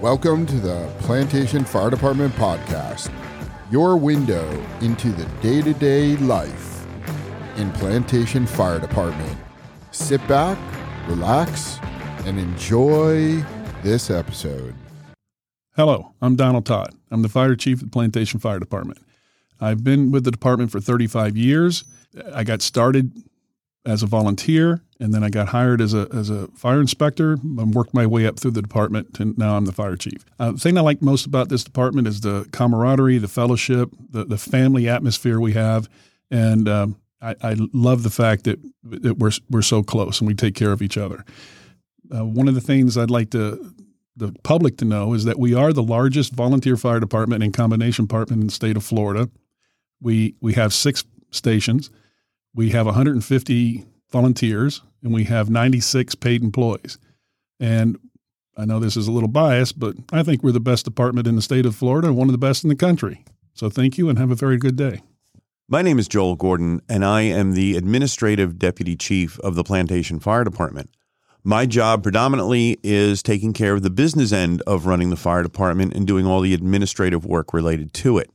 Welcome to the Plantation Fire Department podcast, your window into the day to day life in Plantation Fire Department. Sit back, relax, and enjoy this episode. Hello, I'm Donald Todd. I'm the fire chief at Plantation Fire Department. I've been with the department for 35 years. I got started as a volunteer, and then I got hired as a as a fire inspector. I worked my way up through the department, and now I'm the fire chief. Uh, the thing I like most about this department is the camaraderie, the fellowship, the the family atmosphere we have, and um, I, I, love the fact that, that we're we're so close and we take care of each other. Uh, one of the things I'd like to the public to know is that we are the largest volunteer fire department and combination department in the state of Florida. We we have six stations. We have 150 volunteers and we have 96 paid employees. And I know this is a little biased, but I think we're the best department in the state of Florida and one of the best in the country. So thank you and have a very good day. My name is Joel Gordon, and I am the administrative deputy chief of the Plantation Fire Department. My job predominantly is taking care of the business end of running the fire department and doing all the administrative work related to it.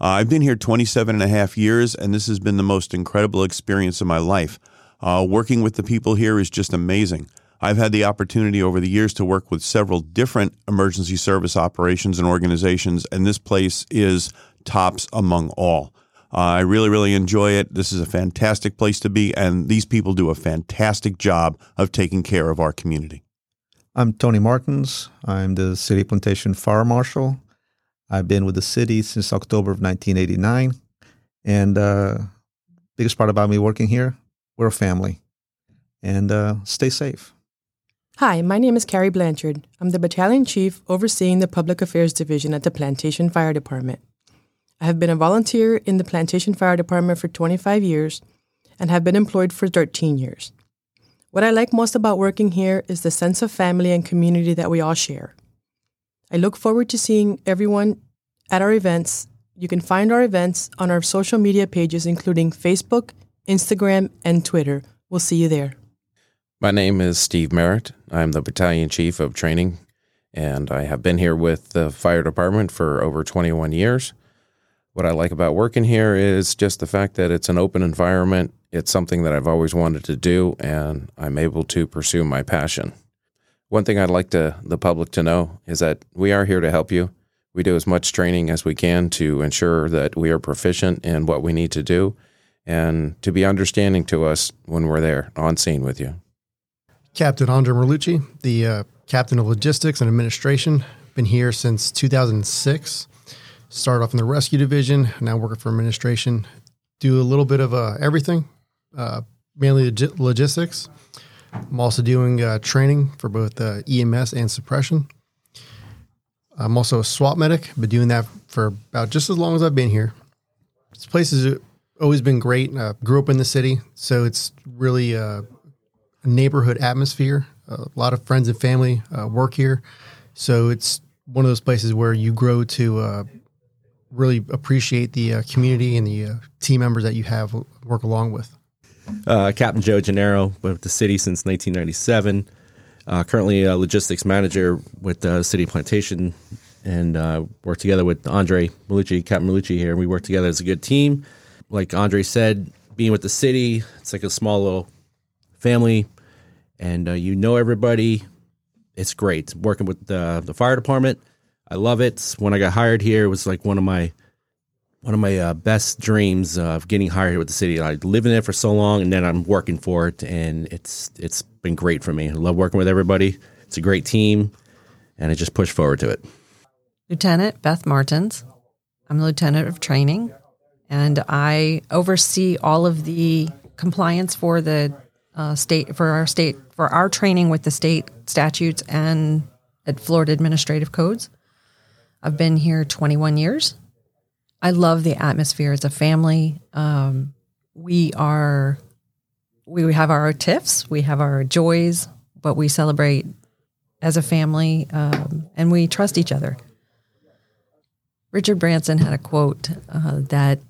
Uh, I've been here 27 and a half years, and this has been the most incredible experience of my life. Uh, working with the people here is just amazing. I've had the opportunity over the years to work with several different emergency service operations and organizations, and this place is tops among all. Uh, I really, really enjoy it. This is a fantastic place to be, and these people do a fantastic job of taking care of our community. I'm Tony Martins. I'm the City Plantation Fire Marshal. I've been with the city since October of 1989. And uh, biggest part about me working here, we're a family. And uh, stay safe. Hi, my name is Carrie Blanchard. I'm the battalion chief overseeing the Public Affairs Division at the Plantation Fire Department. I have been a volunteer in the Plantation Fire Department for 25 years and have been employed for 13 years. What I like most about working here is the sense of family and community that we all share. I look forward to seeing everyone at our events. You can find our events on our social media pages, including Facebook, Instagram, and Twitter. We'll see you there. My name is Steve Merritt. I'm the battalion chief of training, and I have been here with the fire department for over 21 years. What I like about working here is just the fact that it's an open environment. It's something that I've always wanted to do, and I'm able to pursue my passion. One thing I'd like to, the public to know is that we are here to help you. We do as much training as we can to ensure that we are proficient in what we need to do and to be understanding to us when we're there on scene with you. Captain Andre Merlucci, the uh, captain of logistics and administration, been here since 2006. Started off in the rescue division, now working for administration. Do a little bit of uh, everything, uh, mainly log- logistics. I'm also doing uh, training for both uh, EMS and suppression. I'm also a SWAT medic. Been doing that for about just as long as I've been here. This place has always been great. Uh, grew up in the city, so it's really uh, a neighborhood atmosphere. a lot of friends and family uh, work here, so it's one of those places where you grow to uh, really appreciate the community and the team members that you have work along with. Uh, Captain Joe Gennaro with the city since 1997. Uh, currently a logistics manager with the City Plantation and uh, work together with Andre Malucci, Captain Malucci here. We work together as a good team. Like Andre said, being with the city, it's like a small little family and uh, you know everybody. It's great working with the, the fire department I love it. When I got hired here, it was like one of my one of my uh, best dreams of getting hired with the city. I lived in it for so long, and then I'm working for it, and it's it's been great for me. I love working with everybody. It's a great team, and I just push forward to it. Lieutenant Beth Martins. I'm the lieutenant of training, and I oversee all of the compliance for the uh, state for our state for our training with the state statutes and at Florida administrative codes. I've been here 21 years. I love the atmosphere as a family. Um, we are, we have our tiffs, we have our joys, but we celebrate as a family um, and we trust each other. Richard Branson had a quote uh, that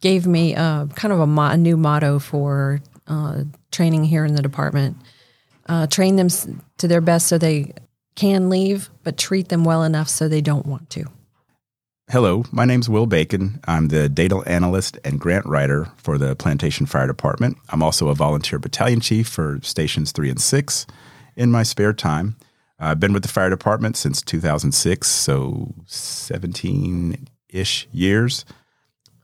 gave me uh, kind of a, mo- a, new motto for uh, training here in the department. Uh, train them to their best so they can leave, but treat them well enough so they don't want to. Hello, my name's Will Bacon. I'm the data analyst and grant writer for the Plantation Fire Department. I'm also a volunteer battalion chief for stations three and six in my spare time. I've been with the fire department since 2006, so 17 ish years.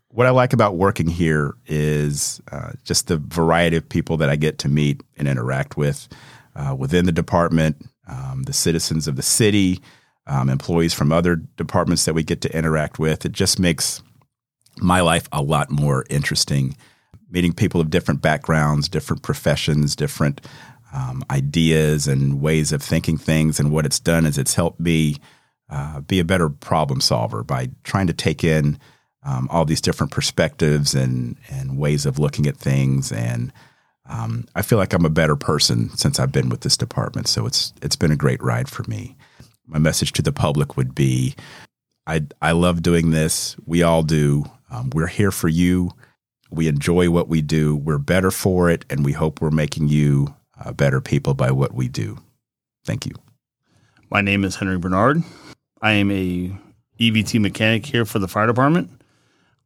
What I like about working here is uh, just the variety of people that I get to meet and interact with uh, within the department, um, the citizens of the city, um, employees from other departments that we get to interact with. It just makes my life a lot more interesting. Meeting people of different backgrounds, different professions, different um, ideas and ways of thinking things. And what it's done is it's helped me uh, be a better problem solver by trying to take in um, all these different perspectives and, and ways of looking at things. And um, I feel like I'm a better person since I've been with this department. So it's it's been a great ride for me. My message to the public would be I, I love doing this. We all do. Um, we're here for you. We enjoy what we do. We're better for it. And we hope we're making you uh, better people by what we do. Thank you. My name is Henry Bernard. I am a EVT mechanic here for the fire department.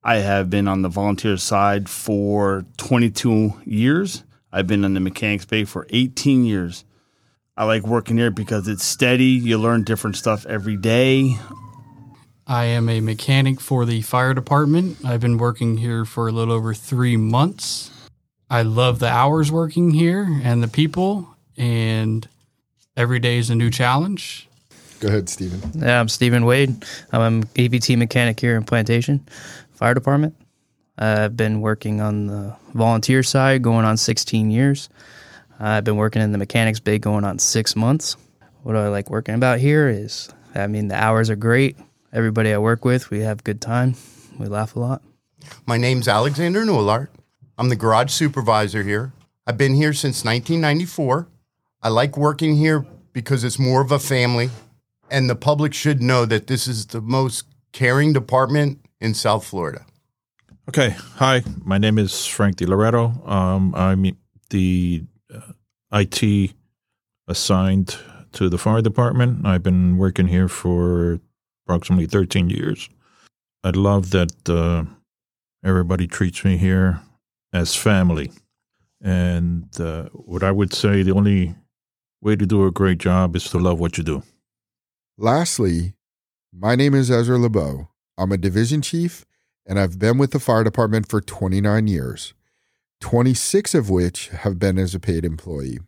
I have been on the volunteer side for 22 years. I've been in the mechanics bay for 18 years. I like working here because it's steady. You learn different stuff every day. I am a mechanic for the fire department. I've been working here for a little over three months. I love the hours working here and the people, and every day is a new challenge. Go ahead, Stephen. Yeah, I'm Stephen Wade. I'm an EVT mechanic here in Plantation Fire Department. I've been working on the volunteer side going on 16 years. I've been working in the mechanics bay going on six months. What I like working about here is, I mean, the hours are great. Everybody I work with, we have good time. We laugh a lot. My name's Alexander Newlart. I'm the garage supervisor here. I've been here since 1994. I like working here because it's more of a family, and the public should know that this is the most caring department in South Florida. Okay. Hi, my name is Frank DiLoretto. Um, I'm the IT assigned to the fire department. I've been working here for approximately 13 years. I love that uh, everybody treats me here as family. And uh, what I would say the only way to do a great job is to love what you do. Lastly, my name is Ezra LeBeau. I'm a division chief and I've been with the fire department for 29 years, 26 of which have been as a paid employee.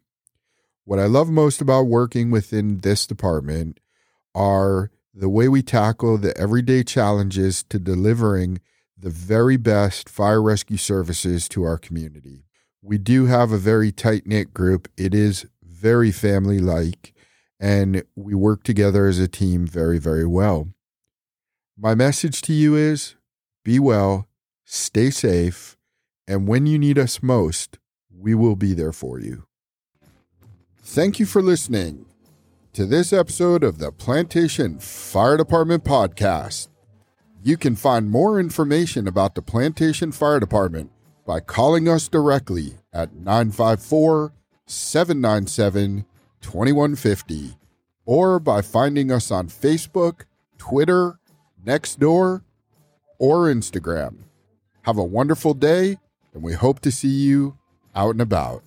What I love most about working within this department are the way we tackle the everyday challenges to delivering the very best fire rescue services to our community. We do have a very tight knit group. It is very family like, and we work together as a team very, very well. My message to you is be well, stay safe, and when you need us most, we will be there for you. Thank you for listening to this episode of the Plantation Fire Department Podcast. You can find more information about the Plantation Fire Department by calling us directly at 954 797 2150 or by finding us on Facebook, Twitter, Nextdoor, or Instagram. Have a wonderful day, and we hope to see you out and about.